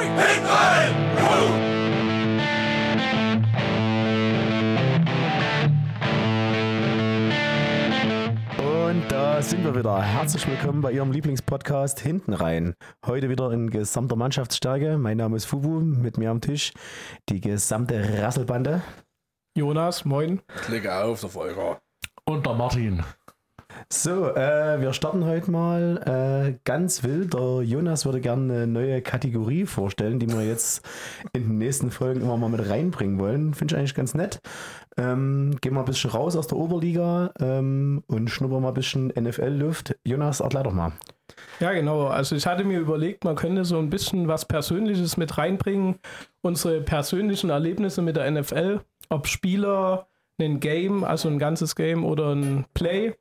Und da sind wir wieder. Herzlich willkommen bei Ihrem Lieblingspodcast Hinten rein. Heute wieder in gesamter Mannschaftsstärke. Mein Name ist Fubu, mit mir am Tisch die gesamte Rasselbande. Jonas, moin. Klicke auf, der Volker. Und der Martin. So, äh, wir starten heute mal äh, ganz wild. Der Jonas würde gerne eine neue Kategorie vorstellen, die wir jetzt in den nächsten Folgen immer mal mit reinbringen wollen. Finde ich eigentlich ganz nett. Ähm, gehen wir ein bisschen raus aus der Oberliga ähm, und schnuppern mal ein bisschen NFL-Luft. Jonas, erklär doch mal. Ja, genau. Also ich hatte mir überlegt, man könnte so ein bisschen was Persönliches mit reinbringen. Unsere persönlichen Erlebnisse mit der NFL. Ob Spieler, ein Game, also ein ganzes Game oder ein Play.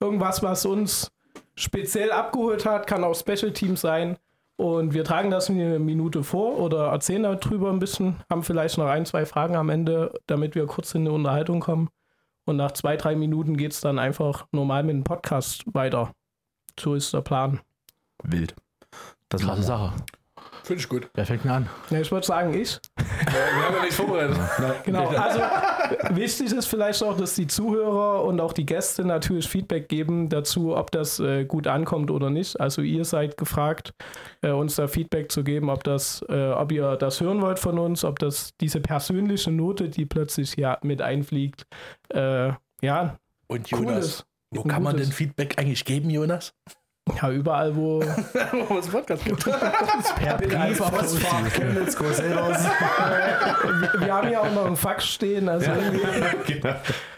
Irgendwas, was uns speziell abgeholt hat, kann auch Special Team sein. Und wir tragen das in eine Minute vor oder erzählen darüber ein bisschen, haben vielleicht noch ein, zwei Fragen am Ende, damit wir kurz in eine Unterhaltung kommen. Und nach zwei, drei Minuten geht es dann einfach normal mit dem Podcast weiter. So ist der Plan. Wild. Das Krasse machen wir. Sache. Finde ich gut. Wer fängt denn an? Ja, ich würde sagen, ich. Wir haben ja nichts vorbereitet. Genau, also wichtig ist vielleicht auch, dass die Zuhörer und auch die Gäste natürlich Feedback geben dazu, ob das äh, gut ankommt oder nicht. Also ihr seid gefragt, äh, uns da Feedback zu geben, ob das, äh, ob ihr das hören wollt von uns, ob das diese persönliche Note, die plötzlich hier mit einfliegt, äh, ja, Und cool Jonas, ist. wo kann man denn Feedback eigentlich geben, Jonas? Ja, überall, wo. Wo es Podcast gibt. Per Brief, Postfach, Chemnitz, Großelters. wir, wir haben ja auch noch einen Fax stehen, also irgendwie.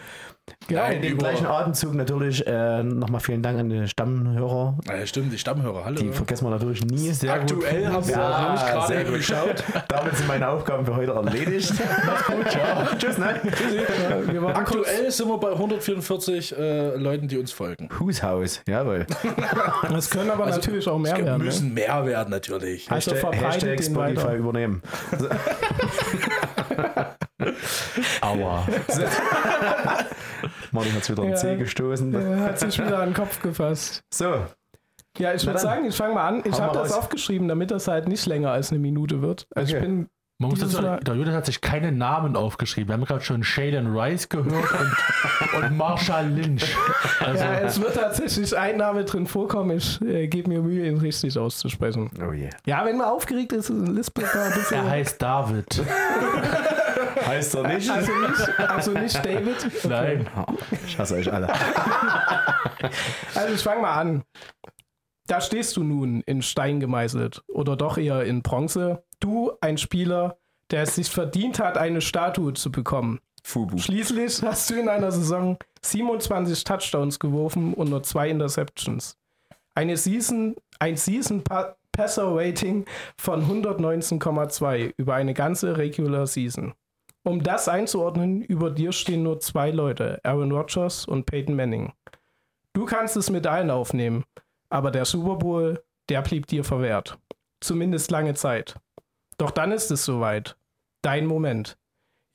genau. In dem gleichen Atemzug natürlich äh, nochmal vielen Dank an die Stammhörer. Ja, stimmt, die Stammhörer, hallo. Die vergessen wir natürlich nie. Sehr Aktuell haben wir Ja, nämlich gerade geschaut. Damit sind meine Aufgaben für heute erledigt. Mach's gut, ciao. Tschüss, ne? Kurz, Aktuell sind wir bei 144 äh, Leuten, die uns folgen. Hushaus, jawohl. das können aber natürlich auch mehr Es werden. Ne? müssen mehr werden, natürlich. Also Hashtag, verbreitet Hashtag den Spotify weiter. übernehmen. Aua. Martin hat's wieder einen Ja. C gestoßen. Er hat sich wieder an den Kopf gefasst. So, Ja, ich würde sagen, ich fange mal an. Ich habe das raus. aufgeschrieben, damit das halt nicht länger als eine Minute wird. Also Okay. ich bin. Man muss dazu der Jonas hat sich keine Namen aufgeschrieben. Wir haben gerade schon Shaden Rice gehört und, und Marshall Lynch. Also, Ja, es wird tatsächlich ein Name drin vorkommen. Ich äh, gebe mir Mühe, ihn richtig auszusprechen. oh je. Ja, wenn man aufgeregt ist, ist ein Lispelt da ein bisschen. er heißt David. Heißt er nicht? also, nicht, also nicht David. Nein. Oh, ich hasse euch alle. Also ich fange mal an. Da stehst du nun in Stein gemeißelt oder doch eher in Bronze. Du, ein Spieler, der es sich verdient hat, eine Statue zu bekommen. Fubu. Schließlich hast du in einer Saison 27 Touchdowns geworfen und nur zwei Interceptions. Eine Season, ein Season Pa- Passer Rating von 119,2 über eine ganze Regular Season. Um das einzuordnen, über dir stehen nur zwei Leute, Aaron Rodgers und Peyton Manning. Du kannst es mit allen aufnehmen, aber der Super Bowl, der blieb dir verwehrt. Zumindest lange Zeit. Doch dann ist es soweit. Dein Moment.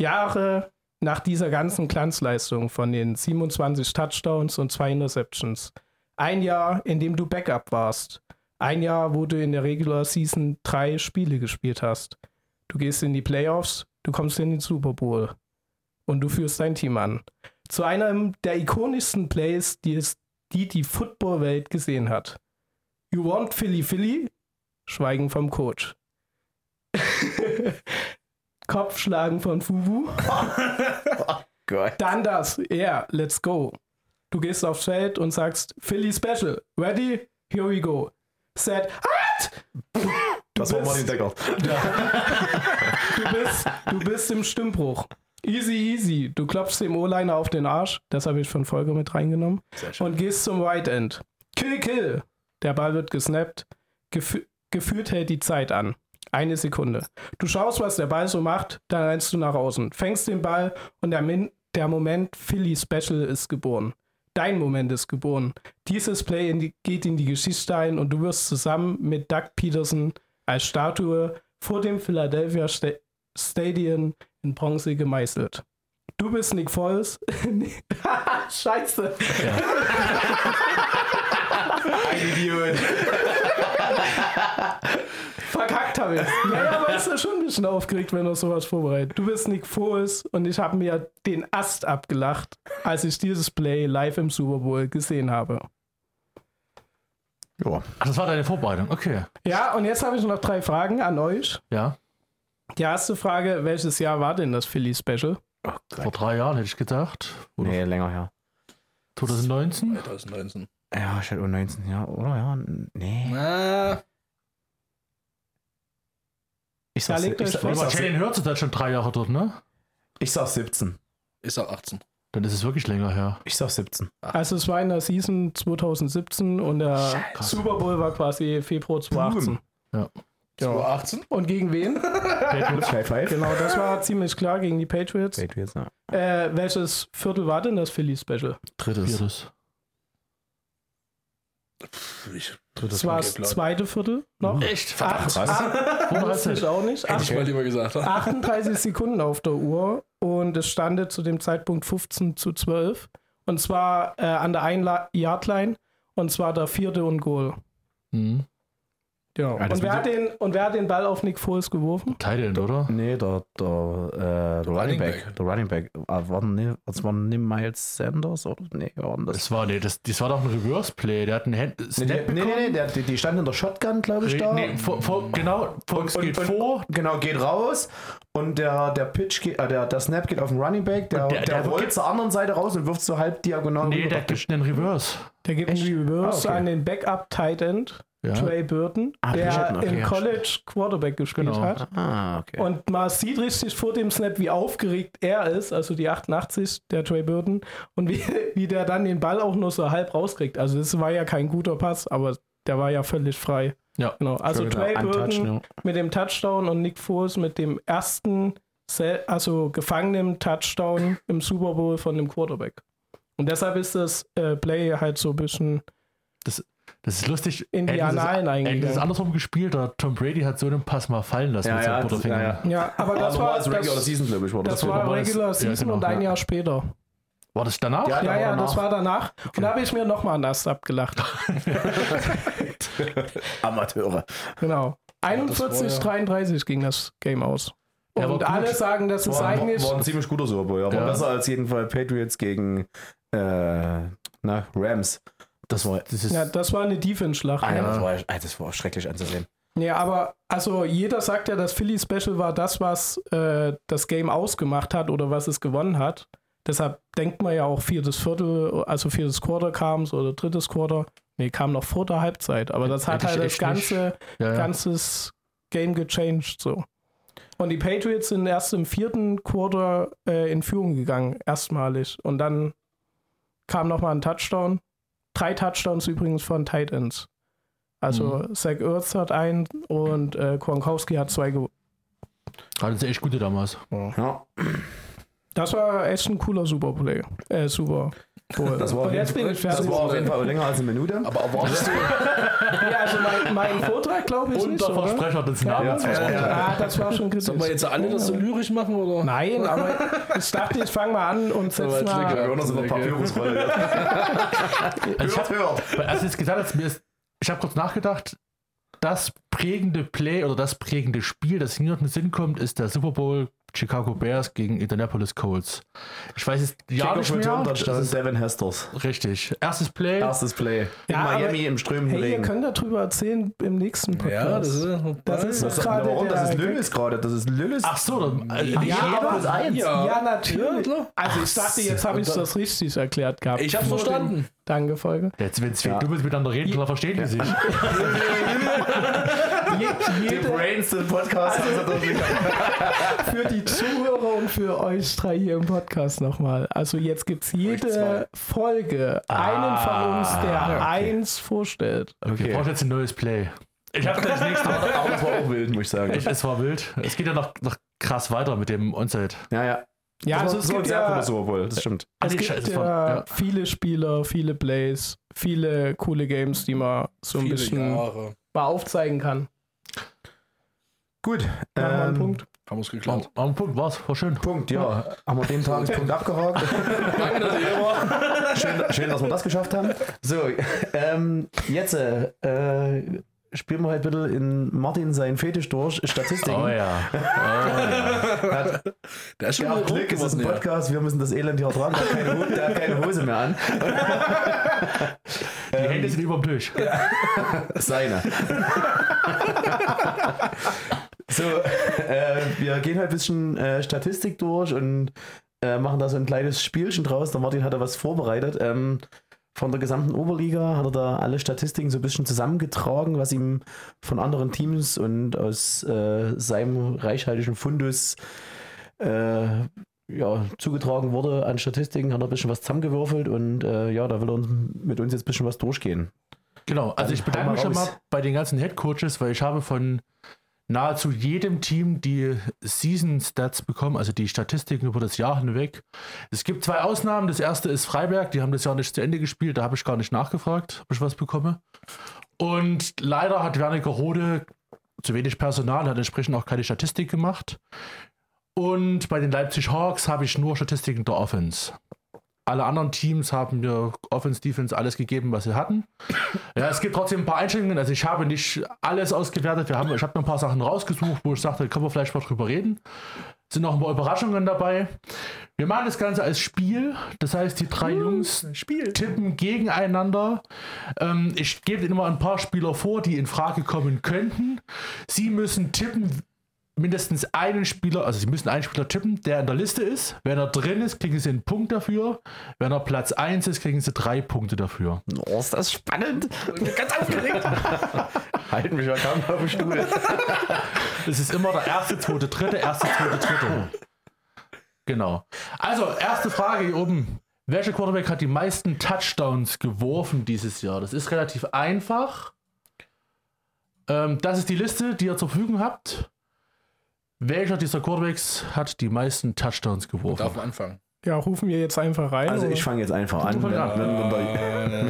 Jahre nach dieser ganzen Glanzleistung von den 27 Touchdowns und zwei Interceptions. Ein Jahr, in dem du Backup warst. Ein Jahr, wo du in der Regular Season drei Spiele gespielt hast. Du gehst in die Playoffs, du kommst in den Super Bowl. Und du führst dein Team an. Zu einem der ikonischsten Plays, die es, die, die Football-Welt gesehen hat. You want Philly Philly? Schweigen vom Coach. Kopfschlagen von Fubu. Gott. Dann das. Yeah, let's go. Du gehst aufs Feld und sagst, Philly Special. Ready? Here we go. Set. What? Das war bist- Martin Decker. Du bist, du bist im Stimmbruch. Easy, easy. Du klopfst dem O-Liner auf den Arsch. Das habe ich von Folge mit reingenommen. Und gehst zum Right End. Kill, kill. Der Ball wird gesnappt. Gefü gefühlt hält die Zeit an. Eine Sekunde. Du schaust, was der Ball so macht, dann rennst du nach außen, fängst den Ball und der, Min der Moment Philly Special ist geboren. Dein Moment ist geboren. Dieses Play in die, geht in die Geschichte ein und du wirst zusammen mit Doug Peterson als Statue vor dem Philadelphia Sta Stadion in Bronze gemeißelt. Du bist Nick Foles. Scheiße. Ein Idiot. Verkackt habe ich. Naja, aber ist ja schon ein bisschen aufgeregt, wenn er sowas vorbereitet. Du bist Nick Foles und ich habe mir den Ast abgelacht, als ich dieses Play live im Super Bowl gesehen habe. Ja. Ach, das war deine Vorbereitung. Okay. Ja, und jetzt habe ich noch drei Fragen an euch. Ja. Die erste Frage, welches Jahr war denn das Philly Special? Oh Vor drei Jahren hätte ich gedacht. Oder Nee, länger her. 2019? 2019. Ja, ich hatte 19, ja, oder? Ja, nee. Na, Ich Ja, sag, legt ich, vor. ich, Aber sag, Jalen Hurts ist halt schon drei Jahre dort, ne? ich sag 17. ich sag 18. Dann ist es wirklich länger her. Ich sag 17. Also es war in der Season 2017 und der Krass. Super Bowl war quasi Februar 2018. Ja. Ja. 2018? Und gegen wen? Patriots. High Five. Genau, das war ziemlich klar gegen die Patriots. Patriots, ja. Äh, welches Viertel war denn das Philly Special? Drittes. Viertes. Ich, Das war das zweite Viertel noch. Echt? Acht, krass. acht, ich auch nicht. hätte ich mal lieber gesagt. ha? 38 Sekunden auf der Uhr und es stande zu dem Zeitpunkt 15 zu 12. Und zwar äh, an der 1-Yard-Line und zwar der vierte und Goal. Mhm. Ja. Ja, und, wer hat den, und wer hat den Ball auf Nick Foles geworfen? Tight End, oder? Nee, der, der, äh, der Running Running Back. Back. Der Running Back. Ah, war, ne, das war nicht Miles Sanders oder? Nee, war das? Das war, nee, das, das war doch ein Reverse-Play. Der hat einen Hand, Nee, Snap der, nee, nee, nee, der, die, die stand in der Shotgun, glaube ich, da. Nee, vor, vor, genau, vor, es geht und, vor. Genau, geht raus und der, der Pitch geht, äh, der, der Snap geht auf den Running Back, der, Und der, der- der rollt zur anderen Seite raus und wirft so halb diagonal Nee, der gibt einen Reverse. Der gibt Echt? einen Reverse Ah, okay. an den Backup-Tight End, Ja. Trey Burton, Ah, der Burton, okay, im ja, College Quarterback gespielt Genau. hat. Ah, okay. Und man sieht richtig vor dem Snap, wie aufgeregt er ist, also die 88, der Trey Burton, und wie, wie der dann den Ball auch nur so halb rauskriegt. Also es war ja kein guter Pass, aber der war ja völlig frei. Ja. Genau. Also Schön, Trey Burton ja. mit dem Touchdown und Nick Foles mit dem ersten, also gefangenen Touchdown im Super Bowl von dem Quarterback. Und deshalb ist das äh, Play halt so ein bisschen Das ist lustig. in die Annalen sie es eingegangen. andersrum gespielt, der Tom Brady hat so einen Pass mal fallen lassen Ja, mit ja, seinem das- Butterfinger. ja, ja. Ja, aber das war, das Regular das, Season, glaube ich, war das das. war das- Regular ja, Season genau, und ein ja. Jahr später. War das danach? Ja, Ja, ja, danach. das war danach. Und da habe ich mir nochmal nass abgelacht. Amateure. Genau. das 41, war 33 ging das Game aus. Ja, Und alle sagen, das ist War, eigentlich. war ein ziemlich guter Super Bowl, aber Ja. besser als jedenfalls Patriots gegen äh, na, Rams. Das war, Das ist, Ja, das war eine Defense-Schlacht. ah, ja, das, war, das war schrecklich anzusehen. Ja, aber also jeder sagt ja, das Philly Special war das, was äh, das Game ausgemacht hat oder was es gewonnen hat. Deshalb denkt man ja auch viertes Viertel, also viertes Quarter kam so oder drittes Quarter. Nee, kam noch vor der Halbzeit. Aber das hat halt das ganze, ja. ganzes Game gechanged so. Und die Patriots sind erst im vierten Quarter äh, in Führung gegangen, erstmalig. Und dann kam nochmal ein Touchdown. Drei Touchdowns übrigens von Tight Ends. Also Mhm. Zach Ertz hat einen und äh, Gronkowski hat zwei gewonnen. Hatten sie echt gute damals. Ja, Das war echt ein cooler Super Play. Äh, Super Bowl. Das war und jetzt jeden bin ich das fertig. war auf jeden Fall länger als eine Minute. Aber erwartest du, ja, also mein, mein Vortrag glaube ich Und nicht, der? Versprecher des Namens. Ja, ja, ja. Ah, das war schon kritisch. sollen wir jetzt alle das so lyrisch machen? Oder? Nein, aber ich dachte, ich fange mal an und setze mal... Wir hören uns in der Papyrusrolle. Also ich Hört, hab, hört. als jetzt gesagt ist, ich habe kurz nachgedacht, das prägende Play oder das prägende Spiel, das noch in den Sinn kommt, ist der Super Bowl Chicago Bears gegen Indianapolis Colts. Ich weiß es ja nicht mehr. Touchdown, Das ist Devin Hesters. richtig. Erstes Play. Erstes Play. In Ja, Miami aber- im strömenden Hey, ihr Regen. könnt darüber erzählen im nächsten Podcast. Ja, das ist, Das ist Das, gerade warum? das ist Lillis gerade. Das ist Lillis. Ach so, dann, äh, Ja, jeder plus eins. Ja. Ja, natürlich. Also ich dachte, jetzt habe ich das richtig erklärt gehabt. Ich dem verstanden. Danke, Folge. Jetzt, wenn zwei Ja. Dummes miteinander reden, klar verstehen die sich. Je, Die jede, Brains des Podcasts. Also nicht. für die Zuhörer und für euch drei hier im Podcast nochmal. Also jetzt gibt es jede. Folge einen von uns, der Ah, okay. eins vorstellt. Okay, Okay. brauchst jetzt ein neues Play. Ich habe das nächste. Aber das war auch wild, muss ich sagen. Echt, es war wild. Es geht ja noch, noch krass weiter mit dem Onside. Ja, ja. Ja, das also war, es ein gibt sehr ja, Super Bowl, das stimmt. Ah, es nee, gibt scheiße, ja, ja. viele Spieler, viele Plays, viele coole Games, die man so ein Viele bisschen Jahre mal aufzeigen kann. Gut. Ähm, Punkt. haben wir es Am, geklaut. am Punkt war's, war schön. Punkt, ja. Haben wir den Tagespunkt abgehakt. Danke, dass ihr hier wart. schön, schön, dass wir das geschafft haben. So, ähm, jetzt, äh, spielen wir halt bitte in Martin seinen Fetisch durch, Statistiken. Oh ja. Der ist schon Ja, mal Glück, es ist ein ja. Podcast, wir müssen das Elend hier tragen. Der hat keine, Ho- der hat keine Hose mehr an. Die Hände sind über dem Tisch. Seine. So, äh, wir gehen halt ein bisschen äh, Statistik durch und äh, machen da so ein kleines Spielchen draus. Der Martin hat da was vorbereitet. Ähm, von der gesamten Oberliga hat er da alle Statistiken so ein bisschen zusammengetragen, was ihm von anderen Teams und aus äh, seinem reichhaltigen Fundus äh, ja, zugetragen wurde an Statistiken, hat er ein bisschen was zusammengewürfelt und äh, ja, da will er mit uns jetzt ein bisschen was durchgehen. Genau, also ich hau bedanke mich schon mal bei den ganzen Head Coaches, weil ich habe von nahezu jedem Team die Season Stats bekommen, also die Statistiken über das Jahr hinweg. Es gibt zwei Ausnahmen. Das erste ist Freiberg, die haben das Jahr nicht zu Ende gespielt, da habe ich gar nicht nachgefragt, ob ich was bekomme. Und leider hat Werniger Rode zu wenig Personal, hat entsprechend auch keine Statistik gemacht. Und bei den Leipzig Hawks habe ich nur Statistiken der Offense. Alle anderen Teams haben mir Offense, Defense alles gegeben, was sie hatten. Ja, es gibt trotzdem ein paar Einschränkungen. Also ich habe nicht alles ausgewertet. Wir haben, ich habe mir ein paar Sachen rausgesucht, wo ich sagte, können wir vielleicht mal drüber reden. Es sind noch ein paar Überraschungen dabei. Wir machen das Ganze als Spiel. Das heißt, die drei Jungs tippen gegeneinander. Ähm, ich gebe ihnen immer ein paar Spieler vor, die in Frage kommen könnten. Sie müssen tippen, mindestens einen Spieler, also sie müssen einen Spieler tippen, der in der Liste ist. Wenn er drin ist, kriegen sie einen Punkt dafür. Wenn er Platz 1 ist, kriegen sie drei Punkte dafür. Oh, ist das spannend. Ganz aufgeregt. Halten mich ja kaum auf dem Stuhl. Es ist immer der erste, zweite, dritte, erste, zweite, dritte. Genau. Also, erste Frage hier oben. Welcher Quarterback hat die meisten Touchdowns geworfen dieses Jahr? Das ist relativ einfach. Ähm, das ist die Liste, die ihr zur Verfügung habt. Welcher dieser Quarterbacks hat die meisten Touchdowns geworfen? Darf man anfangen. Ja, rufen wir jetzt einfach rein. Also oder? ich fange jetzt einfach an. Wenn, an. wenn, wenn,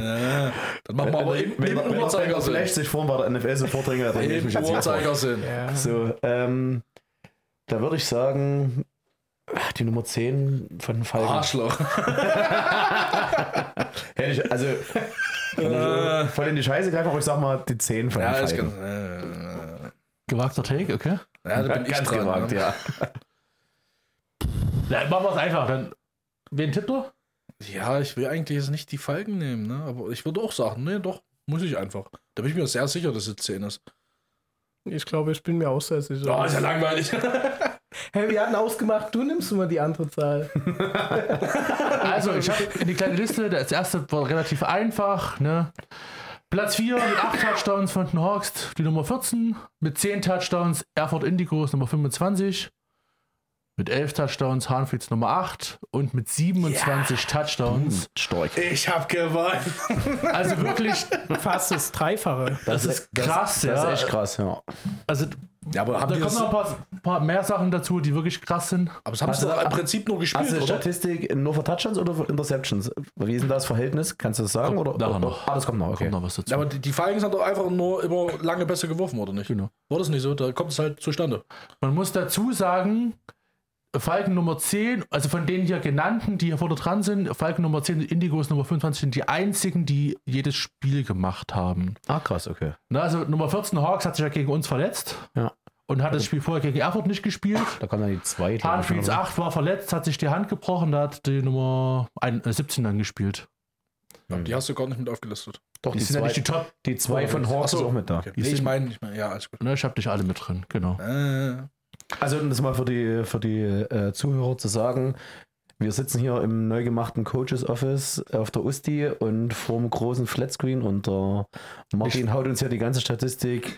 der, Dann machen wir aber im, wenn, im wenn, wenn Uhrzeigersinn. vielleicht sich vorhin bei der NFL so vordringe, dann Im jetzt. Uhrzeigersinn. ja. So, ähm, da würde ich sagen, die Nummer 10 von den Falken. Arschloch. Hätte ich, also, Äh, voll in die Scheiße greifen, aber ich sag mal die 10 von den ja, Falken. kann, äh, Gewagter Take, okay. Ja, da bin ich Ganz dran. gewagt, ne? ja. Ja, machen wir es einfach. Dann, wen tippt du? Ja, ich will eigentlich jetzt nicht die Falken nehmen, ne? aber ich würde auch sagen, nee, doch, muss ich einfach. Da bin ich mir sehr sicher, dass es 10 ist. Ich glaube, ich bin mir auch sehr sicher. Oh, ist ja langweilig. Hey, wir hatten ausgemacht, du nimmst immer die andere Zahl. Also, ich habe in die kleine Liste, das erste war relativ einfach. Ne? Platz 4 mit 8 Touchdowns von den Hawks, die Nummer 14. Mit 10 Touchdowns Erfurt Indigos Nummer 25. Mit 11 Touchdowns Hanfrieds Nummer 8. Und mit 27 Touchdowns. Stark. Ich hab gewonnen. Also wirklich, Fast das Dreifache. das ist krass, Das ja. ist echt krass, ja. Also, Ja, aber da haben die kommen das, noch ein paar, paar mehr Sachen dazu, die wirklich krass sind. aber das haben sie Also, doch im Prinzip nur gespielt, du oder? Statistik nur für Touchdowns oder für Interceptions? Wie ist denn das Verhältnis? Kannst du das sagen? Kommt oder? nachher oder- noch. Ah, das kommt noch, okay. Kommt noch was dazu. Ja, aber die, die Falcons haben doch einfach nur immer lange besser geworfen, oder nicht? Genau. War das nicht so? Da kommt es halt zustande. Man muss dazu sagen, Falken Nummer 10, also von den hier genannten, die hier vorne dran sind, Falken Nummer 10 und Indigos Nummer 25 sind die einzigen, die jedes Spiel gemacht haben. Ah, krass, okay. Na, also Nummer 14 Hawks hat sich ja gegen uns verletzt Ja. und hat das Spiel vorher gegen Erfurt nicht gespielt. Da kann dann die zwei. glaub ich, Hanfrieds oder? 8 war verletzt, hat sich die Hand gebrochen, da hat die Nummer ein, äh, 17 dann gespielt. Ja, Die hast du gar nicht mit aufgelistet. Doch, Die, die, sind ja zwei, nicht die Top. die zwei von Hawks Ach so. ist auch mit da. Okay. Die Nee, ich meine, ich mein, ja, alles gut. Ne, ich habe dich alle mit drin, genau. Äh, Also, um das mal für die, für die äh, Zuhörer zu sagen, wir sitzen hier im neu gemachten Coaches Office auf der Usti und vorm großen Flatscreen und der Martin haut uns hier die ganze Statistik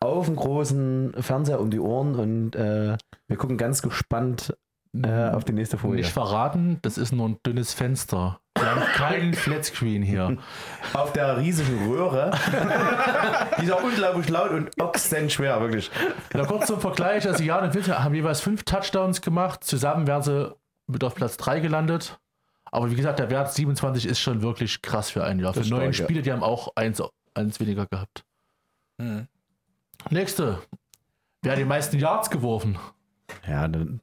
auf dem großen Fernseher um die Ohren und äh, wir gucken ganz gespannt äh, auf die nächste Folie. Nicht verraten, das ist nur ein dünnes Fenster. Wir haben keinen Flatscreen hier. Auf der riesigen Röhre. die ist auch unglaublich laut und oxen schwer, wirklich. Na, kurz zum Vergleich, also Jan und Winter haben jeweils fünf Touchdowns gemacht. Zusammen wären sie mit auf Platz 3 gelandet. Aber wie gesagt, der Wert 27 ist schon wirklich krass für ein Jahr. Für Das neun. Spiele, die haben auch eins, eins weniger gehabt. hm. Nächste. Wer hat die meisten Yards geworfen? Ja, dann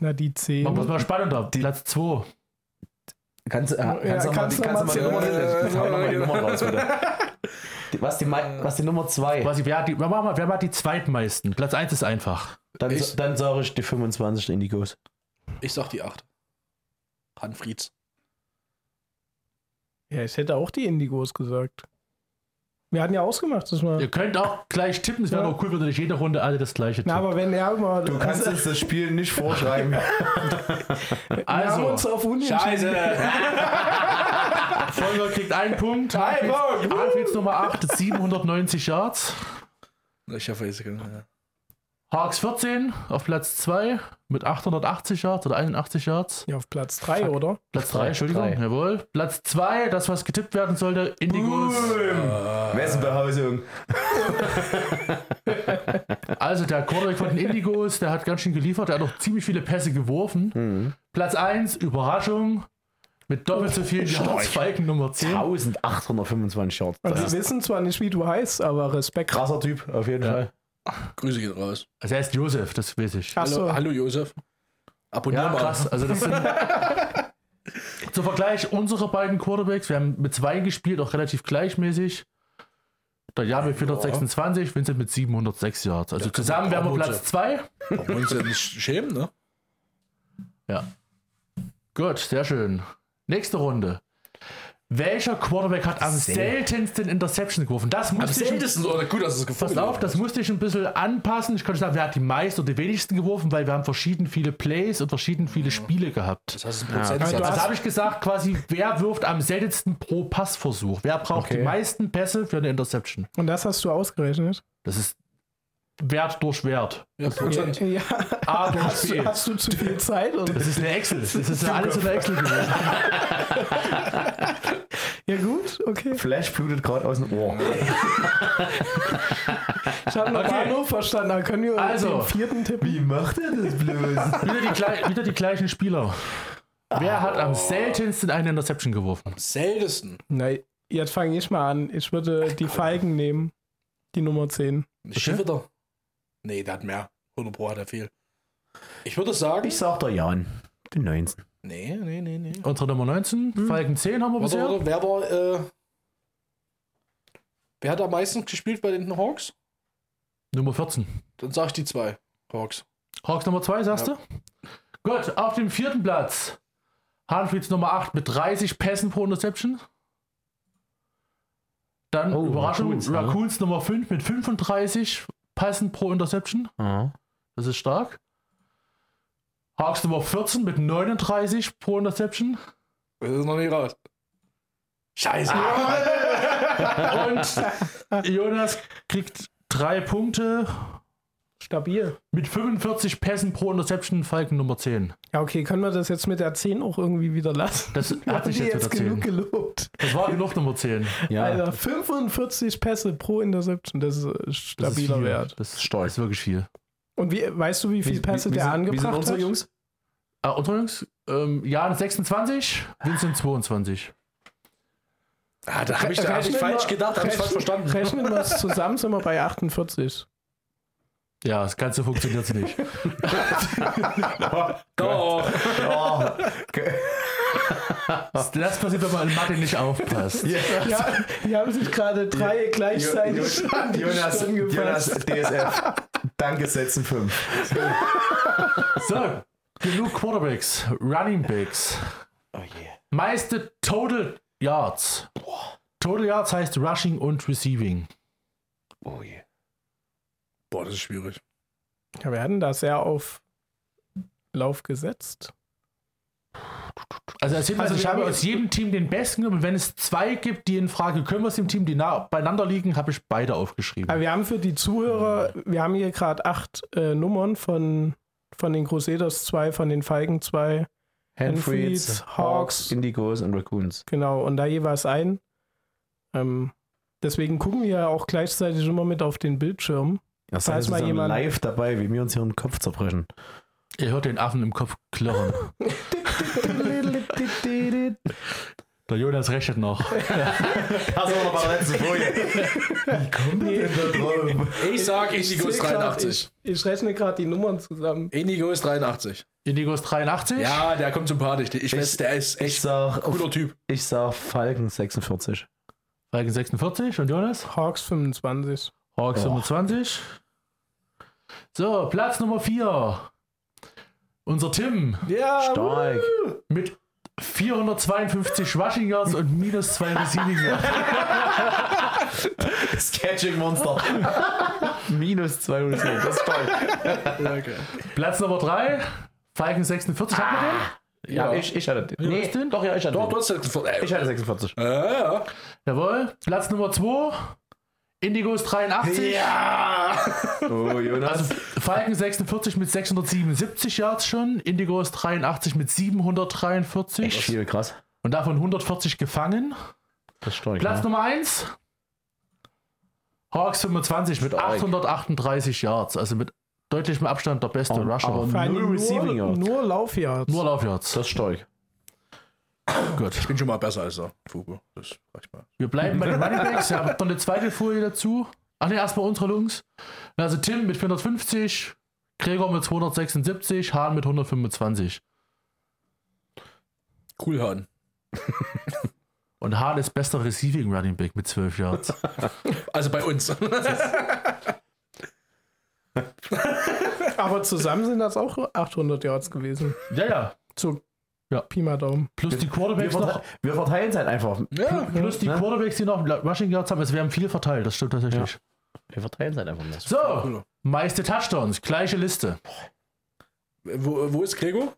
Na, die 10. Machen wir es mal spannender. Platz 2. kannst, äh, kannst, Ja, du mal, kannst die- du kannst du mal mal die Nummer mal die Nummer raus, bitte. Die- Was die, mei- was die Nummer 2? Quasi, wer, die, wer, mal, wer hat die zweitmeisten? Platz 1 ist einfach. Dann, Ich- dann sage ich die 25 Indigos. Ich sag die 8. Hanfrieds. Ja, ich hätte auch die Indigos gesagt. Wir hatten ja ausgemacht, dass wir. Ihr könnt auch gleich tippen, es wäre Ja. auch cool, würde nicht jede Runde alle das gleiche Na, tippen. aber wenn er immer. Du kannst uns das Spiel nicht vorschreiben. wir haben Also, uns auf Unentschieden. Volker kriegt einen Punkt. Ein Punkt. Anfields Nummer 8, 790 Yards. Ich hoffe, ich kann. Ja. Hawks 14 auf Platz 2 mit 880 Yards oder 81 Yards. Ja, auf Platz 3, oder? Platz 3, Drei, Entschuldigung, drei. jawohl. Platz 2, das was getippt werden sollte, Indigos. Wessenbehausung. Also der Quarterback von den Indigos, der hat ganz schön geliefert, der hat noch ziemlich viele Pässe geworfen. Platz 1, Überraschung, mit doppelt so vielen Yards, Falken Nummer 10. 1825 Yards. Und Das sie ist wissen zwar nicht, wie du heißt, aber Respekt. krasser Typ, auf jeden Ja. Fall. Grüße gehen raus. Also er heißt Josef, das weiß ich. Hallo, hallo Josef. Abonnier Ja, mal. krass. Also das sind Zum Vergleich, unsere beiden Quarterbacks, wir haben mit zwei gespielt, auch relativ gleichmäßig. Der Jan mit 426, Vincent mit 706 Yards. Also Ja, zusammen wären wir Platz 2. Brauchen wir uns ja nicht schämen, ne? Ja. Gut, sehr schön. Nächste Runde. Welcher Quarterback hat am Sel- seltensten Interception geworfen? Das Am musste ich, seltensten, oder gut, dass es gefunden pass auf, das musste ich ein bisschen anpassen. Ich konnte sagen, wer hat die meisten oder die wenigsten geworfen, weil wir haben verschieden viele Plays und verschieden viele Spiele gehabt. Das heißt, ein Ja, Prozentsatz. du Also hast- habe ich gesagt, quasi, wer wirft am seltensten pro Passversuch? Wer braucht Okay. die meisten Pässe für eine Interception? Und das hast du ausgerechnet? Das ist Wert durch Wert. ja, Prozent. Ja. A durch Hast, B. du, hast du zu viel Zeit? Oder? Das ist eine Excel. Das ist ja alles in der Excel gewesen. Ja, gut, okay. Flash blutet gerade aus dem Ohr. Ich habe noch Okay. Bahnhof verstanden. Dann können wir Also. den vierten tippen. Wie macht er das bloß? Wieder die, wieder die gleichen Spieler. Wer hat am seltensten eine Interception geworfen? Seltensten. Na, jetzt fange ich mal an. Ich würde die Feigen nehmen. Die Nummer 10. Nicht Schiffeder. Nee, der hat mehr. 100 Pro hat er viel. Ich würde sagen. Ich sag der Jan. Den 19. nee, nee, nee, nee. Unsere Nummer 19, Falken 10 haben wir Warte, bisher. warte, wer war, äh, wer hat am meisten gespielt bei den Hawks? Nummer 14. Dann sag ich die zwei. Hawks. Hawks Nummer 2, sagst Ja. du? Gut, auf dem vierten Platz. Hanfrieds Nummer 8 mit 30 Pässen pro Interception. Dann Oh, Überraschung, Raccoons, Raccoons, ne? Nummer 5 mit 35 Passen pro Interception. Ja. Das ist stark. Hawks Nummer 14 mit 39 pro Interception. Das ist noch nicht raus. Scheiße. Und Jonas kriegt drei Punkte Stabil. mit 45 Pässen pro Interception, Falken Nummer 10. Ja, okay. Können wir das jetzt mit der 10 auch irgendwie wieder lassen? Das Wir hat haben sich jetzt jetzt genug 10. gelobt. Das war genug Nummer 10. ja. Alter, 45 Pässe pro Interception. Das ist äh, Das ist stabiler. Wert. Das ist Stark. Das ist wirklich viel. Und wie, weißt du, wie viele Pässe der sind- angebracht wie sind unsere hat? Jungs? Ah, unsere Jungs? Ähm, Jan 26, Vincent 22. Ah, da habe ich, da hab ich falsch wir- gedacht, habe ich falsch verstanden. Rechnen wir es zusammen, sind wir bei 48. Ja, das Ganze funktioniert nicht. Doch. Ja. Das passiert, wenn man in Mathe nicht aufpasst. Ja, die haben sich gerade drei gleichzeitig an die Jonas, Jonas. DSF. Danke, setzen 5. So, genug Quarterbacks, Running Backs. Oh je. Meiste Total Yards. Total Yards heißt Rushing und Receiving. Oh je. Boah, das ist schwierig. Ja, wir hatten da sehr auf Lauf gesetzt. Also, Also ich habe aus jedem Team den besten genommen. Und wenn es zwei gibt, die in Frage können wir aus dem Team, die nah beieinander liegen, habe ich beide aufgeschrieben. Aber wir haben für die Zuhörer, wir haben hier gerade acht äh, Nummern von, von den Crusaders, zwei von den Falken, zwei. Handfreeds, Hawks, Hawks, Indigos und Raccoons. Genau, und da jeweils ein. Ähm, deswegen gucken wir ja auch gleichzeitig immer mit auf den Bildschirm. Ja, Da ist mal jemand- live dabei, wie wir uns hier den Kopf zerbrechen. Ihr hört den Affen im Kopf klirren. Der Jonas rechnet noch. Das war noch bei der letzten Folie. Wie kommt Nee. denn da drauf? Ich sag Ich Indigo ist seh grad, 83. Ich, ich rechne gerade die Nummern zusammen. Indigo ist 83. Indigo ist 83. Ja, der kommt sympathisch. Ich weiß, der ist Ich echt sag, ein cooler Typ. ich sag Falken 46. Falken 46 und Jonas? Hawks 25. Hawks 25. So, Platz Nummer 4. Unser Tim Ja, Stark. mit 452 Rushing Yards und minus 2 Receiving Yards. Das Catching Monster. Minus 200. Das ist toll. Platz Nummer 3. Falken 46. Hat man den? Ja, Ja. ich, ich hatte den. Nee, den? doch, ja, ich hatte Doch, den. du hast ja gefragt. Ich hatte 46. Ja, ja. Jawohl. Platz Nummer 2. Indigos 83. Ja! Oh, Jonas. Also Falken 46 mit 677 Yards schon, Indigos 83 mit 743 Echt viel, krass. und davon 140 gefangen. Das ist stark. Platz ja. Nummer 1. Hawks 25 mit Stark. 838 Yards, also mit deutlichem Abstand der beste Aber- Rusher. aber- Null nur, Receiving Yards. nur Laufyards. Nur Laufyards. Das ist stark. Gut. Ich bin schon mal besser als der Fugo. Das reicht mal. Wir bleiben bei den Runningbacks. Ja, noch eine zweite Folie dazu. Ach ne, erstmal unsere Lungs. Also Tim mit 450, Gregor mit 276, Hahn mit 125. Cool, Hahn. Und Hahn ist bester Receiving Running Back mit 12 Yards. Also bei uns. Aber zusammen sind das auch 800 Yards gewesen. ja, ja. So Ja. Pi mal Daumen. Plus die Wir, Quarterbacks noch. verte wir verteilen es halt einfach. ja. Plus die Ne? Quarterbacks, die noch Rushing Yards haben. Also wir haben viel verteilt, das stimmt tatsächlich. Wir verteilen es halt einfach. Das So, Cool. meiste Touchdowns, gleiche Liste. Wo, wo ist Gregor?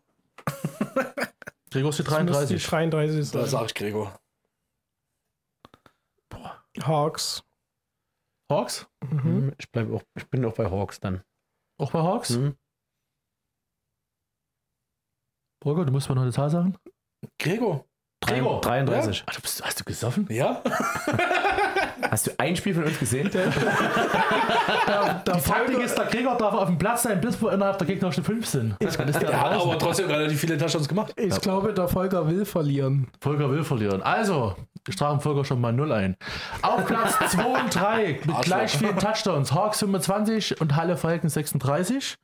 Gregor ist die Das müsste die 33. 33 Da sag ich Gregor. Hawks. Hawks? Mhm. Ich, bleib auch, ich bin auch bei Hawks dann. Auch bei Hawks? Mhm. Borgo, du musst mal noch eine Zahl sagen. Gregor? Gregor. 33. Ach, du bist, hast du gesoffen? Ja? Hast du ein Spiel von uns gesehen? Die Taktik Folge- ist, der Gregor darf auf dem Platz sein, bis wir innerhalb der gegnerischen 5 sind. Dann ist der Er hat draußen. aber trotzdem relativ viele Touchdowns gemacht. Ich glaube, der Volker will verlieren. Volker will verlieren. Also, wir strafen Volker schon mal 0 ein. Auf Platz 2 und 3 mit Arschloch. gleich vielen Touchdowns. Hawks 25 und Halle Falken 36.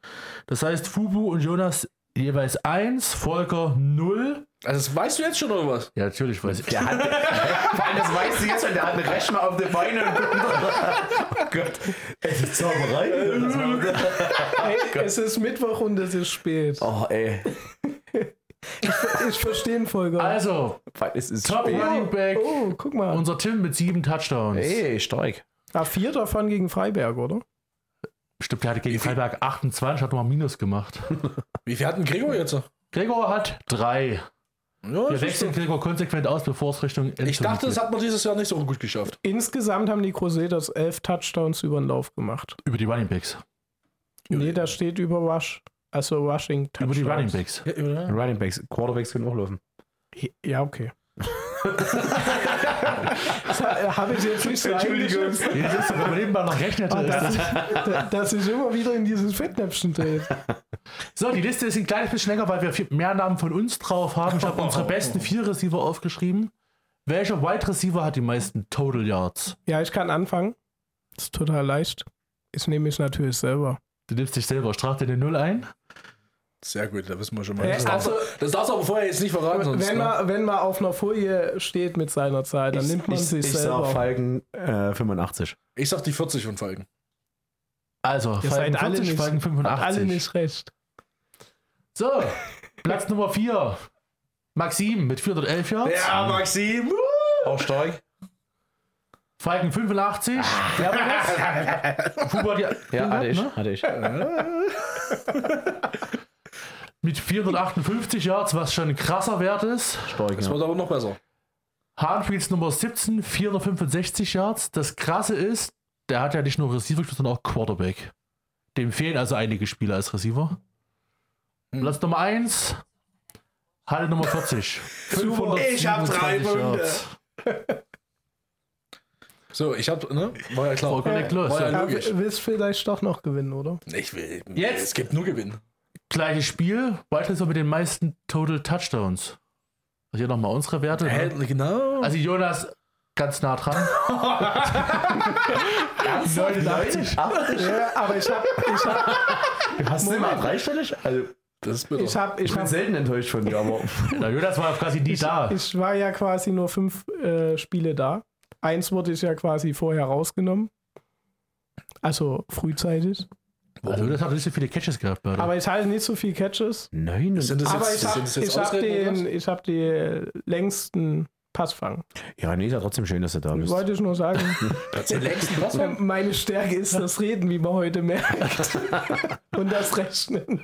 Das heißt, Fubu und Jonas jeweils 1, Volker 0. Also das weißt du jetzt schon oder was? Ja, natürlich weiß ich. Der hat, vor allem, das weißt du jetzt, weil der hat einen Rechner auf den Beinen. oh Gott. Es ist Zauberei. Ey, es ist Mittwoch und es ist spät. Oh, ey. Ich verstehe den Volker. Also, Es ist Top spät. Running Back. oh, guck mal. Unser Tim mit 7 Touchdowns. Ey, stark. Ah, vier davon gegen Freiberg, oder? Stimmt, der hatte gegen Freiberg 28, hat nochmal Minus gemacht. Wie viel hat denn Gregor jetzt? Gregor hat 3. Ja, Wir das wechseln so. Gregor konsequent aus, bevor es Richtung ich Endzone dachte, das geht. hat man dieses Jahr nicht so gut geschafft. Insgesamt haben die Crusaders elf Touchdowns über den Lauf gemacht. über die Running Backs. Nee, da steht über Rush. Also Rushing Über die Running Touchdowns. Backs. Ja? Running Backs, Quarterbacks können auch laufen. Ja, okay. Das habe ich jetzt nicht so eingeschätzt, Jetzt, wenn man nebenbei noch rechnet, ist dass, das. ich, dass ich immer wieder in dieses Fettnäpfchen drehe. So, die Liste ist ein kleines bisschen länger, weil wir viel mehr Namen von uns drauf haben. Ich habe unsere besten vier Receiver aufgeschrieben. Welcher Wide Receiver hat die meisten Total Yards? Ja, ich kann anfangen. Das ist total leicht. Ich nehme mich natürlich selber. Du nimmst dich selber, straf dir eine Null ein. Sehr gut, da wissen wir schon mal. Äh, Das darfst, also- du, das darfst du aber vorher jetzt nicht verraten. Sonst, Wenn ne? man, wenn man auf einer Folie steht mit seiner Zahl, dann nimmt man ich, sich ich selber. sag Falken äh, 85. Ich sag die 40 von Falken. Also, Ihr Falken seid alle 40, nicht, Falken habt 85. alle nicht recht. So, Platz Nummer 4. Maxim mit 411 Yards. Maxim. Auch stark. Falken 85. Wer war das? Fuber, die, Ja, den hatte ich. ne? Hatte ich. Mit 458 Yards, was schon ein krasser Wert ist. Stark, Das ja. wird aber noch besser. Harnfields Nummer 17, 465 Yards. Das krasse ist, der hat ja nicht nur Receiver, sondern auch Quarterback. Dem fehlen also einige Spieler als Receiver. Hm. Platz Nummer 1, Halle Nummer 40. Ich hab drei 527 Punkte. So, ich hab, ne? War ja klar. Volker legt los. War ja Ja, logisch. willst vielleicht doch noch gewinnen, oder? Ich will. Jetzt? Es gibt nur Gewinn. Gleiches Spiel, White Receiver mit den meisten Total Touchdowns. Also hier nochmal unsere Werte. Hä, Ne? genau. Also Jonas ganz nah dran. 89. Ja, aber ich habe ich hab, Hast du immer dreistellig? Also, das ist bitter. ich hab, ich ich bin hab, selten enttäuscht von dir, aber. Der Jonas war quasi nie da. ich war ja quasi nur fünf äh, Spiele da. Eins wurde ich ja quasi vorher rausgenommen. Also frühzeitig. Also, das hat nicht so viele Catches gehabt, beide. Aber ich hatte nicht so viel Catches. Nein, Sind das Aber jetzt, ich habe das hab den, ich hab den längsten Passfang. ja, nee, ist ja trotzdem schön, dass du da bist. Wollte ich nur sagen. Das den längsten was? Meine Stärke ist das Reden, wie man heute merkt. Und das Rechnen.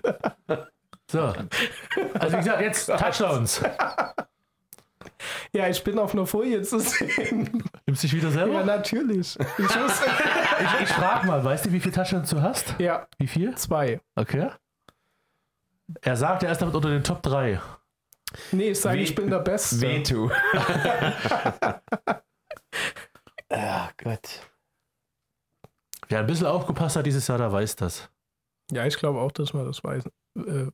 so. Also, wie gesagt, jetzt Touchdowns. Ja, ich bin auf einer Folie zu sehen. Nimmst du dich wieder Ja, selber? natürlich. Ich muss, Ich, ich frag mal, weißt du, wie viele Touchdowns du hast? ja, Wie viel? zwei. Okay. Er sagt, er ist damit unter den Top 3. Nee, ich sage, ich bin der Beste. Veto. Ah, Gott. Wer ein bisschen aufgepasst hat dieses Jahr, der weiß das. Ja, ich glaube auch, dass man das weiß, äh,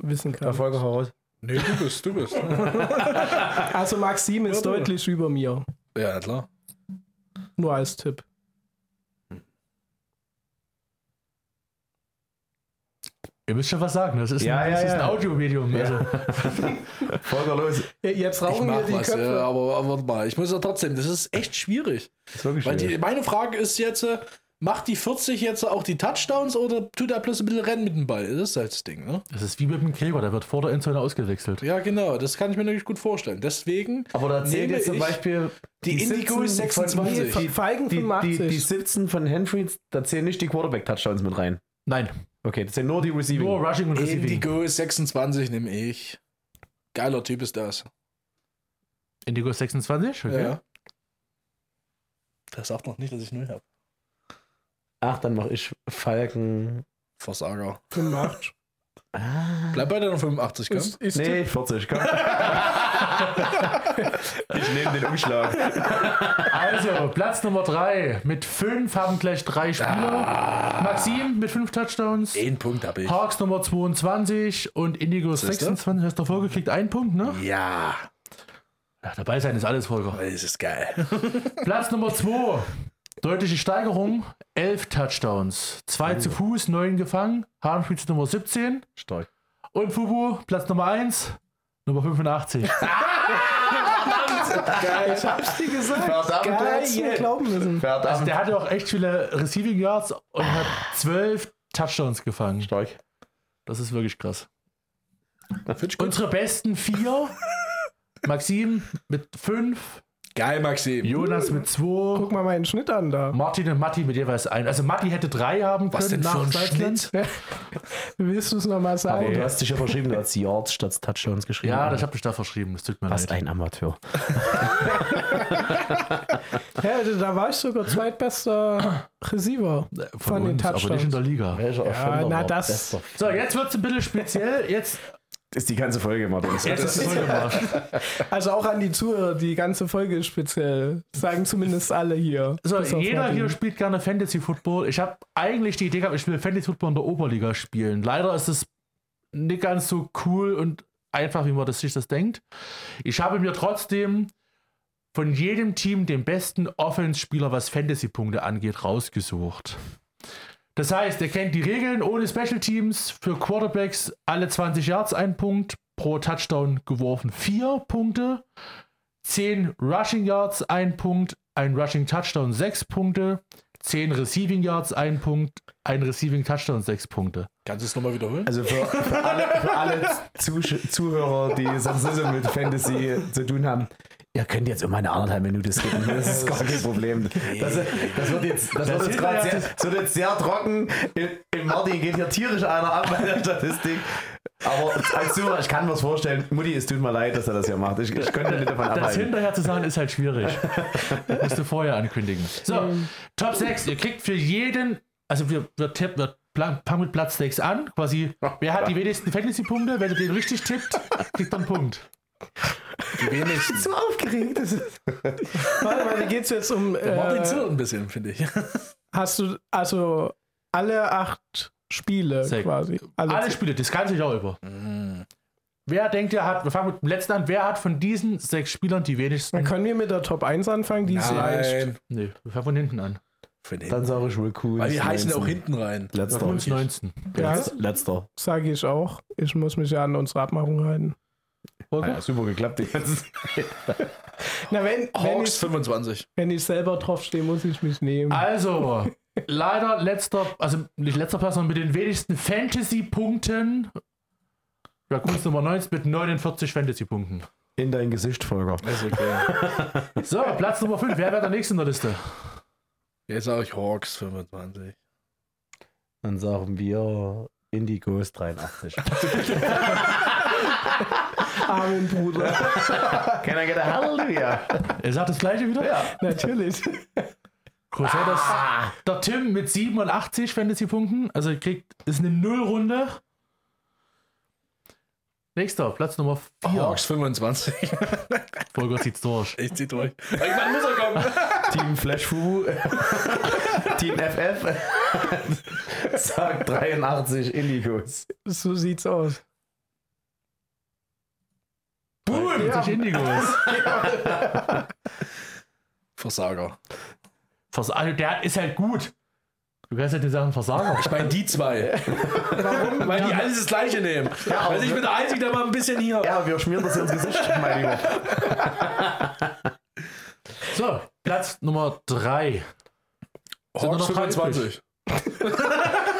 wissen kann. Erfolge heraus. Nee, du bist, du bist. Also Maxim ist Warte. deutlich über mir. Ja, klar. Nur als Tipp. Ihr müsst schon was sagen. Das ist Ja, ein, ja, ist ein ja. Audiomedium. Also. Folger los. Ja, Jetzt rauchen wir die was, Köpfe. ja, aber, aber warte mal. Ich muss ja trotzdem, das ist echt schwierig. Das ist wirklich Weil schön. die, meine Frage ist jetzt, äh, macht die 40 jetzt auch die Touchdowns oder tut er bloß ein bisschen Rennen mit dem Ball? Das ist halt das Ding, ne? Das ist wie mit dem Gräber, der wird vor der Endzone ausgewechselt. Ja, genau, das kann ich mir natürlich gut vorstellen. Deswegen Aber da zählt jetzt zum Beispiel die Indigo 17 von- 26. Nee, Feigen Die, die, 85. die 17 von Henry, da zählen nicht die Quarterback-Touchdowns mit rein. Nein, Okay, das sind nur die Receiving. nur Rushing und Receiving. Indigo 26 nehme ich. Geiler Typ ist das. Indigo 26, okay. Ja. Das sagt noch nicht, dass ich null habe. Ach, dann mache ich Falken. Versager. 85. Ah. Bleib bei deiner 85, komm. Ist, ist Nee, 40, komm. ich nehme den Umschlag. Also, Platz Nummer 3. Mit 5 haben gleich drei Spieler. Maxim mit 5 Touchdowns. Einen Punkt habe ich. Hawks Nummer 22 und Indigo Siehste? 26. Hast du vorgekriegt, ein Punkt, ne? Ja, Ja, dabei sein ist alles, Volker. das ist geil. Platz Nummer 2. Deutliche Steigerung. 11 Touchdowns. 2 zu Fuß, 9 gefangen. Harnfrieds Nummer 17. Stark. Und Fubu, Platz Nummer 1. Nummer 85. geil. Ich hab's dir gesagt. Verdammt, Geil, ihr zwei. glauben müssen. Verdammt. Also der hatte auch echt viele Receiving Yards und hat 12 Touchdowns gefangen. Stark. Das ist wirklich krass. Unsere besten vier. Maxim mit 5, Geil, Maxim. Jonas mit 2, Guck mal meinen Schnitt an da. Martin und Matti mit jeweils ein. Also Matti hätte drei haben können Was denn für nach ein Salzland. Schnitt? Willst du es nochmal Aber sagen? du hast dich ja verschrieben, du hast Yards statt Touchdowns geschrieben. Ja, das habe ich da verschrieben. Das tut mir Fast leid. ein Amateur. Ja, da war ich sogar zweitbester Receiver. Von, von den uns, aber nicht in der Liga. Welcher Ja, na, das- So, jetzt wird es ein bisschen speziell. Jetzt, ist die ganze Folge, Martin. gemacht. Also auch an die Zuhörer, die ganze Folge ist speziell. Sagen zumindest alle hier. So, jeder Martin. hier spielt gerne Fantasy Football. Ich habe eigentlich die Idee gehabt, ich will Fantasy Football in der Oberliga spielen. Leider ist es nicht ganz so cool und einfach, wie man das sich das denkt. Ich habe mir trotzdem von jedem Team den besten Offense-Spieler, was Fantasy-Punkte angeht, rausgesucht. Das heißt, ihr kennt die Regeln ohne Special Teams für Quarterbacks alle 20 Yards ein Punkt, pro Touchdown geworfen vier Punkte, 10 Rushing Yards ein Punkt, ein Rushing Touchdown sechs Punkte, 10 Receiving Yards ein Punkt, ein Receiving Touchdown sechs Punkte. Kannst du es nochmal wiederholen? Also für, für alle, für alle Zuhörer, die sonst nicht so mit Fantasy zu tun haben, ihr könnt jetzt um eine anderthalb Minute skippen. Das ist gar kein Problem. Das, das wird jetzt, das wird jetzt gerade sehr, das wird jetzt sehr trocken. Im, Im Martin geht hier tierisch einer ab bei der Statistik. Aber als Zuhörer, ich kann mir das vorstellen, Mutti, es tut mir leid, dass er das hier macht. Ich, ich könnte nicht davon Das abhalten. hinterher zu sagen ist halt schwierig. Musst du vorher ankündigen. So, Top 6. Ihr kriegt für jeden, also wir, wir, tipp, wir fangen mit Platz 6 an. Quasi, wer hat die wenigsten Fantasy-Punkte? Wenn ihr den richtig tippt, kriegt er einen Punkt. Die wenigsten. so aufgeregt. Das ist Warte mal, da geht es jetzt um. Martin Äh, zittert ein bisschen, finde ich. hast du also alle acht Spiele Sechs. quasi? Alle, Alle Spiele, das ganze Jahr über. Wer denkt, er hat, wir fangen mit dem letzten an, wer hat von diesen sechs Spielern die wenigsten? Dann können wir mit der Top 1 anfangen, die ist leicht. Nein. Nee, wir fangen von hinten an. Von hinten. Dann sage ich wohl cool. Weil die heißen auch hinten rein. Wir Letzter. kommen ins 19. Ja, Letzter. sage ich auch. Ich muss mich ja an unsere Abmachung halten. Volker? Ja, super geklappt die ganze Zeit. Na, wenn, wenn, Hawks ich, 25. wenn ich selber draufstehe, muss ich mich nehmen. Also, leider letzter, also nicht letzter Platz, sondern mit den wenigsten Fantasy-Punkten. Raccoons Nummer 19 mit 49 Fantasy-Punkten. In dein Gesicht, Volker. Ist okay. So, Platz Nummer 5. Wer wäre der nächste in der Liste? Jetzt sage ich Hawks 25. Dann sagen wir Indigos 83. Armen Bruder. Can I get a Hallelujah? Er sagt das gleiche wieder? Ja. Natürlich. Crusaders. Der Tim mit 87 Fantasy-Punkten. Also er kriegt, ist eine Nullrunde. Nächster, Platz Nummer 4. Hawks 25. Volker zieht's durch. Ich zieh durch. Irgendwann muss er kommen. Team Flash Fubu. Team FF. Sagt 83 Indigos. So sieht's aus. Boom, Ja. Indigos. Versager. Vers also der ist halt gut. Du kannst halt die Sachen Versager. Ich meine die zwei. Warum? Weil die alles das gleiche nehmen. Weil ich bin der Einzige, der mal ein bisschen hier. Ja, wir schmieren das ins Gesicht, mein Lieber. So, Platz Nummer 3. Sind nur Hawks noch drei 25.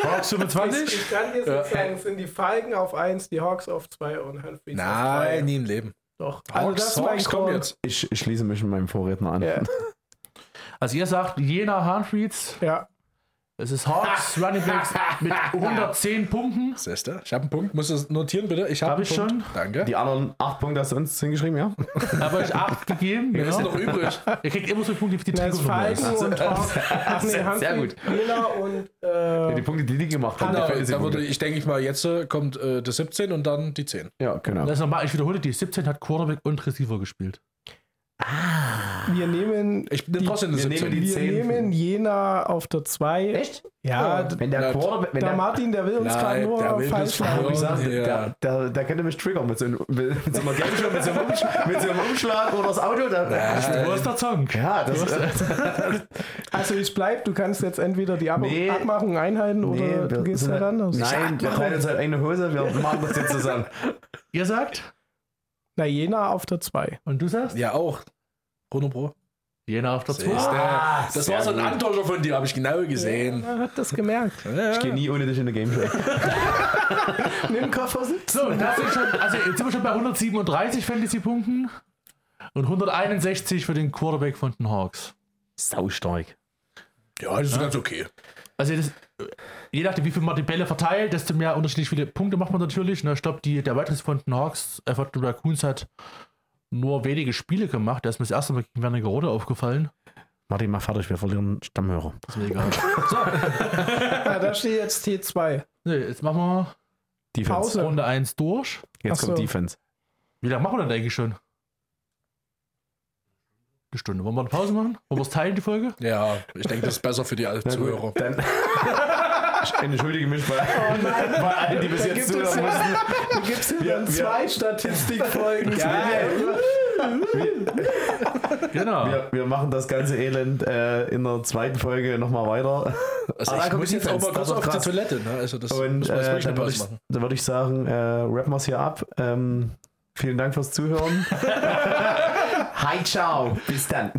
Hawks Ich, 25? ich kann dir so sagen, es sind die Falken auf 1, die Hawks auf 2 und Humphreys auf 3. Nein, nie im Leben. Doch. Also das Hawks, Call. jetzt. Ich, ich schließe mich mit meinem Vorredner an. Ja. Also ihr sagt Jena Handreads. ja. Es ist Hawks Running Backs mit 110 Punkten. Siehst du? Ich habe einen Punkt. Musst du es notieren, bitte? Ich habe Hab einen ich Punkt. schon. Danke. Die anderen 8 Punkte hast du uns hingeschrieben, ja? Habe euch 8 gegeben. Wir sind Genau. noch übrig. Ihr kriegt immer so Punkte, wie die Das Trikotnummer Falken und Hawks. Ach nee, Sehr- sehr gut. Jena und Die äh, Punkte, die die gemacht haben. Genau, die würde ich, denke ich mal, jetzt äh, kommt äh, der 17 und dann die 10. Ja, genau. Das ist nochmal, ich wiederhole, die 17 hat Quarterback und Receiver gespielt. Wir nehmen Ich bin Die- trotzdem wir nehmen 17. die wir 10. nehmen Jena auf der 2. Echt? Ja, d- Wenn der Ja, Quarterback, wenn der der, Martin, der will uns gerade nur der will falsch machen. Ja. der, der, der könnte mich triggern mit so einem, mit so einer Gameshow, mit so einem, Umschlag, mit so einem Umschlag oder das Auto. Da, Wo ist der Song? ja, das Also ich bleib, du kannst jetzt entweder die Ab Nee. Abmachung einhalten oder Nee, du wir gehst sind halt anders. Nein, wir teilen uns halt eine Hose, wir machen das jetzt zusammen. Ihr sagt? Na, Jena auf der 2. Und du sagst? Ja, auch. Bruno Pro. Jena auf der Siehst 2. du? Ah, das war so ein. Antäuscher von dir, habe ich genau gesehen. Er hat das gemerkt. Ja. Ich gehe nie ohne dich in eine Gameshow. Nimm Koffer sitz. So, das sind schon, also jetzt sind wir schon bei 137 Fantasy-Punkten und 161 für den Quarterback von den Hawks. Saustark. Ja, das ist ganz okay. Also das, je nachdem, wie viel man die Bälle verteilt, desto mehr unterschiedlich viele Punkte macht man natürlich. Ne? Ich glaube, die, der weitere von den Hawks, äh, von den Raccoons hat nur wenige Spiele gemacht. Da ist mir das erste Mal gegen Werner Gerode aufgefallen. Martin, mach fertig, wir verlieren Stammhörer. Ist mir egal. Ja, da steht jetzt T2. Nee, jetzt machen wir Defense. Pause. Runde 1 durch. Jetzt Ach kommt so. Defense. Wie lange machen wir denn eigentlich schon? Eine Stunde. Wollen wir eine Pause machen? Wollen wir es teilen, die Folge? Ja, ich denke, das ist besser für die alten Zuhörer. dann. ich entschuldige mich bei, bei allen, die bis Da jetzt zuhören mussten. da gibt's hier Wir- dann wir- zwei Statistikfolgen. Genau. Wir, wir machen das ganze Elend äh, in der zweiten Folge nochmal weiter. Also Ah, ich muss jetzt auch mal kurz auf wird die krass. Toilette. Ne? Also das Und äh, wirklich dann würde ich, machen. dann würd ich sagen, äh, rappen wir es hier ab. Ähm, vielen Dank fürs Zuhören. Hi, ciao. Bis dann.